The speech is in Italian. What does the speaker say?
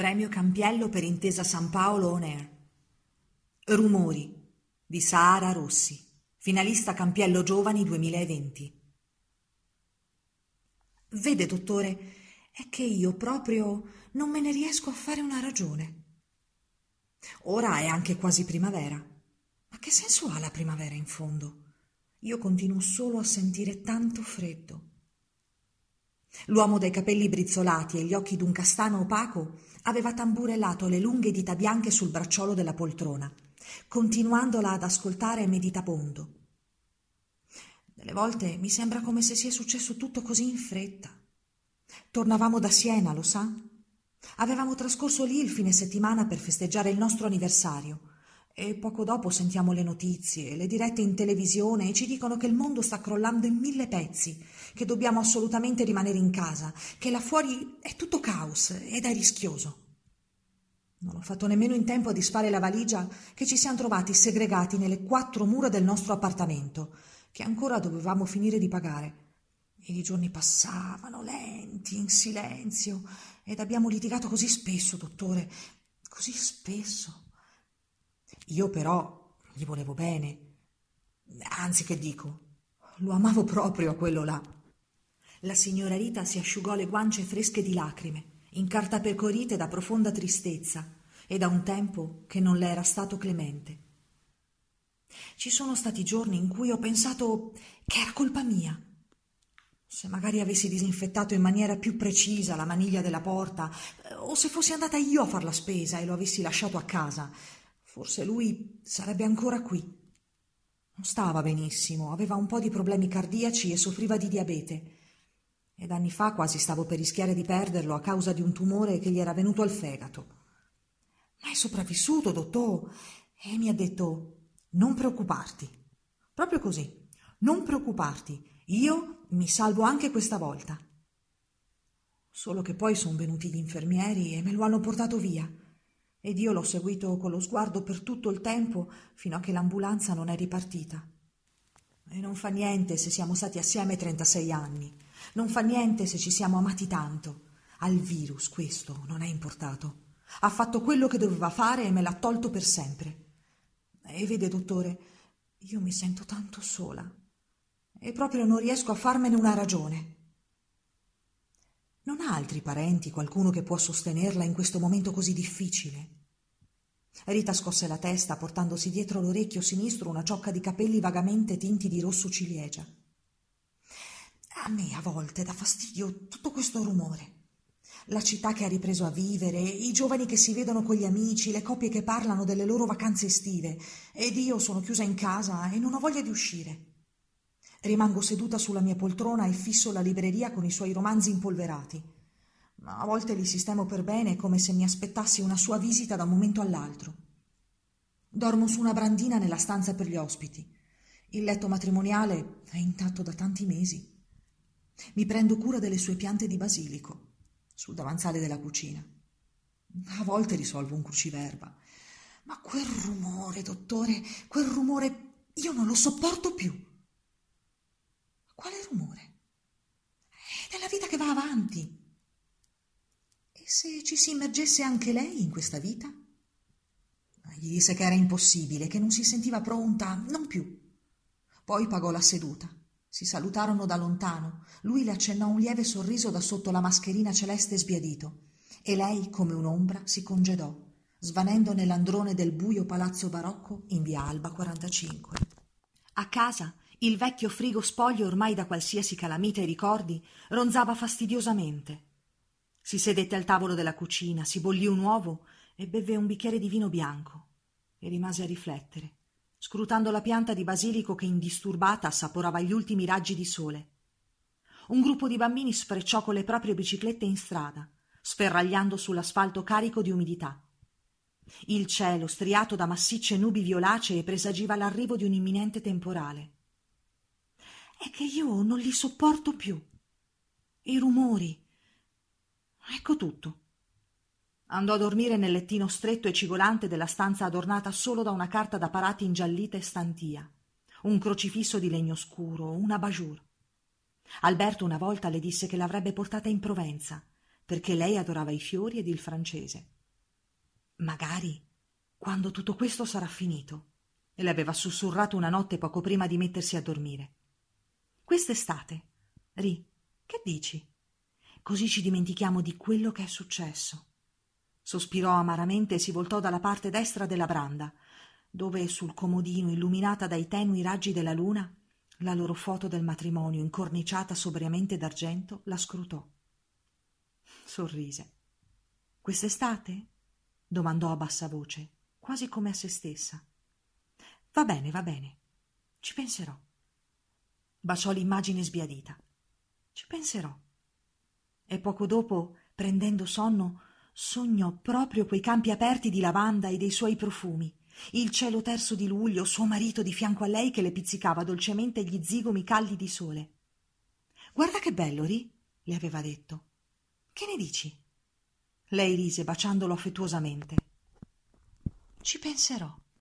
Premio Campiello per Intesa San Paolo On Air. Rumori di Sara Rossi, finalista Campiello Giovani 2020. Vede, dottore, è che io proprio non me ne riesco a fare una ragione. Ora è anche quasi primavera. Ma che senso ha la primavera in fondo? Io continuo solo a sentire tanto freddo. L'uomo dai capelli brizzolati e gli occhi d'un castano opaco aveva tamburellato le lunghe dita bianche sul bracciolo della poltrona, continuandola ad ascoltare meditabondo. Delle volte mi sembra come se sia successo tutto così in fretta. Tornavamo da Siena, lo sa? Avevamo trascorso lì il fine settimana per festeggiare il nostro anniversario e poco dopo sentiamo le notizie, le dirette in televisione e ci dicono che il mondo sta crollando in mille pezzi, che dobbiamo assolutamente rimanere in casa, che là fuori è tutto caos ed è rischioso. Non ho fatto nemmeno in tempo a disfare la valigia che ci siamo trovati segregati nelle quattro mura del nostro appartamento, che ancora dovevamo finire di pagare. E i giorni passavano lenti, in silenzio, ed abbiamo litigato così spesso, dottore, così spesso. Io però gli volevo bene. Anzi, che dico, lo amavo proprio a quello là. La signora Rita si asciugò le guance fresche di lacrime, incartapecorite da profonda tristezza e da un tempo che non le era stato clemente. Ci sono stati giorni in cui ho pensato che era colpa mia. Se magari avessi disinfettato in maniera più precisa la maniglia della porta, o se fossi andata io a far la spesa e lo avessi lasciato a casa, Forse lui sarebbe ancora qui. Non stava benissimo, aveva un po' di problemi cardiaci e soffriva di diabete. Ed anni fa quasi stavo per rischiare di perderlo a causa di un tumore che gli era venuto al fegato. Ma è sopravvissuto, dottor, e mi ha detto non preoccuparti. Proprio così, non preoccuparti, io mi salvo anche questa volta. Solo che poi sono venuti gli infermieri e me lo hanno portato via ed io l'ho seguito con lo sguardo per tutto il tempo fino a che l'ambulanza non è ripartita. E non fa niente se siamo stati assieme 36 anni, non fa niente se ci siamo amati tanto. Al virus questo non è importato. Ha fatto quello che doveva fare e me l'ha tolto per sempre. E vede, dottore, io mi sento tanto sola e proprio non riesco a farmene una ragione. Non ha altri parenti, qualcuno che può sostenerla in questo momento così difficile? Rita scosse la testa, portandosi dietro l'orecchio sinistro una ciocca di capelli vagamente tinti di rosso ciliegia. A me a volte dà fastidio tutto questo rumore. La città che ha ripreso a vivere, i giovani che si vedono con gli amici, le coppie che parlano delle loro vacanze estive, ed io sono chiusa in casa e non ho voglia di uscire. Rimango seduta sulla mia poltrona e fisso la libreria con i suoi romanzi impolverati. Ma a volte li sistemo per bene come se mi aspettassi una sua visita da un momento all'altro. Dormo su una brandina nella stanza per gli ospiti. Il letto matrimoniale è intatto da tanti mesi. Mi prendo cura delle sue piante di basilico sul davanzale della cucina. A volte risolvo un cruciverba. Ma quel rumore, dottore, quel rumore io non lo sopporto più. Quale rumore? È della vita che va avanti. E se ci si immergesse anche lei in questa vita? Gli disse che era impossibile, che non si sentiva pronta, non più. Poi pagò la seduta. Si salutarono da lontano. Lui le accennò un lieve sorriso da sotto la mascherina celeste sbiadito. E lei, come un'ombra, si congedò, svanendo nell'androne del buio palazzo barocco in via Alba 45. A casa il vecchio frigo spoglio ormai da qualsiasi calamita e ricordi ronzava fastidiosamente. Si sedette al tavolo della cucina, si bollì un uovo e bevve un bicchiere di vino bianco e rimase a riflettere, scrutando la pianta di basilico che indisturbata assaporava gli ultimi raggi di sole. Un gruppo di bambini sfrecciò con le proprie biciclette in strada, sferragliando sull'asfalto carico di umidità. Il cielo, striato da massicce nubi violacee, presagiva l'arrivo di un imminente temporale è che io non li sopporto più. I rumori. Ecco tutto. Andò a dormire nel lettino stretto e cigolante della stanza adornata solo da una carta da parati ingiallita e stantia, un crocifisso di legno scuro, una bajour. Alberto una volta le disse che l'avrebbe portata in Provenza, perché lei adorava i fiori ed il francese. Magari, quando tutto questo sarà finito, le aveva sussurrato una notte poco prima di mettersi a dormire. Quest'estate, Ri, che dici? Così ci dimentichiamo di quello che è successo. Sospirò amaramente e si voltò dalla parte destra della branda, dove sul comodino, illuminata dai tenui raggi della luna, la loro foto del matrimonio, incorniciata sobriamente d'argento, la scrutò. Sorrise. Quest'estate? domandò a bassa voce, quasi come a se stessa. Va bene, va bene. Ci penserò. Baciò l'immagine sbiadita. Ci penserò. E poco dopo, prendendo sonno, sognò proprio quei campi aperti di lavanda e dei suoi profumi, il cielo terzo di luglio, suo marito di fianco a lei che le pizzicava dolcemente gli zigomi caldi di sole. Guarda che bello, Ri, le aveva detto. Che ne dici? Lei rise baciandolo affettuosamente. Ci penserò.